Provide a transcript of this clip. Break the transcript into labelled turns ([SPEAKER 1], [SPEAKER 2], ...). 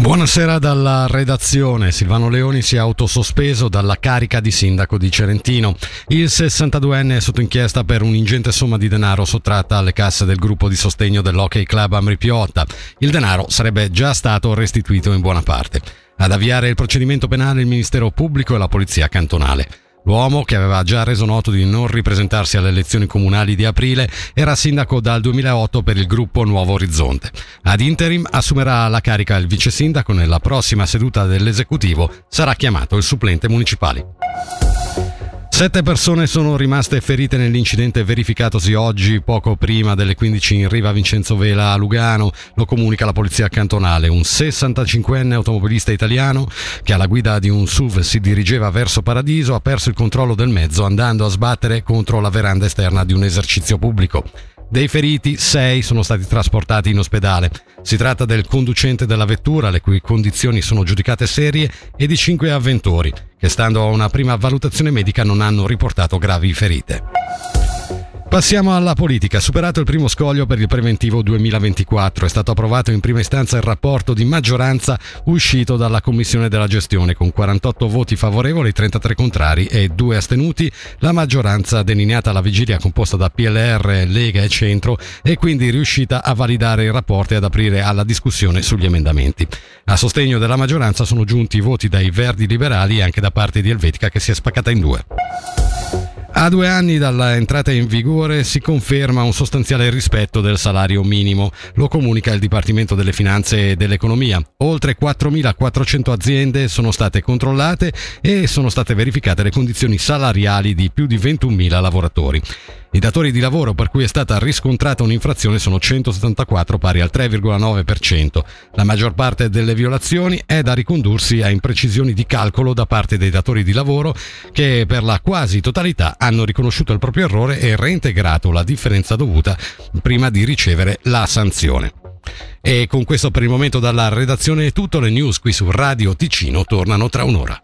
[SPEAKER 1] Buonasera dalla redazione. Silvano Leoni si è autosospeso dalla carica di sindaco di Cerentino. Il 62enne è sotto inchiesta per un'ingente somma di denaro sottratta alle casse del gruppo di sostegno dell'Hockey Club Amri Piotta. Il denaro sarebbe già stato restituito in buona parte. Ad avviare il procedimento penale il Ministero Pubblico e la Polizia Cantonale. L'uomo, che aveva già reso noto di non ripresentarsi alle elezioni comunali di aprile, era sindaco dal 2008 per il gruppo Nuovo Orizzonte. Ad interim assumerà la carica il vice sindaco nella prossima seduta dell'esecutivo sarà chiamato il supplente municipale. Sette persone sono rimaste ferite nell'incidente verificatosi oggi poco prima delle 15 in riva Vincenzo Vela a Lugano, lo comunica la polizia cantonale. Un 65enne automobilista italiano che alla guida di un SUV si dirigeva verso Paradiso ha perso il controllo del mezzo andando a sbattere contro la veranda esterna di un esercizio pubblico. Dei feriti, sei sono stati trasportati in ospedale. Si tratta del conducente della vettura, le cui condizioni sono giudicate serie, e di cinque avventori, che stando a una prima valutazione medica non hanno riportato gravi ferite. Passiamo alla politica. Superato il primo scoglio per il preventivo 2024, è stato approvato in prima istanza il rapporto di maggioranza uscito dalla Commissione della gestione con 48 voti favorevoli, 33 contrari e 2 astenuti. La maggioranza delineata alla vigilia composta da PLR, Lega e Centro è quindi riuscita a validare il rapporto e ad aprire alla discussione sugli emendamenti. A sostegno della maggioranza sono giunti i voti dai Verdi Liberali e anche da parte di Elvetica che si è spaccata in due. A due anni dalla entrata in vigore si conferma un sostanziale rispetto del salario minimo, lo comunica il Dipartimento delle Finanze e dell'Economia. Oltre 4.400 aziende sono state controllate e sono state verificate le condizioni salariali di più di 21.000 lavoratori. I datori di lavoro per cui è stata riscontrata un'infrazione sono 174 pari al 3,9%. La maggior parte delle violazioni è da ricondursi a imprecisioni di calcolo da parte dei datori di lavoro che per la quasi totalità hanno riconosciuto il proprio errore e reintegrato la differenza dovuta prima di ricevere la sanzione. E con questo per il momento dalla redazione è tutto, le news qui su Radio Ticino tornano tra un'ora.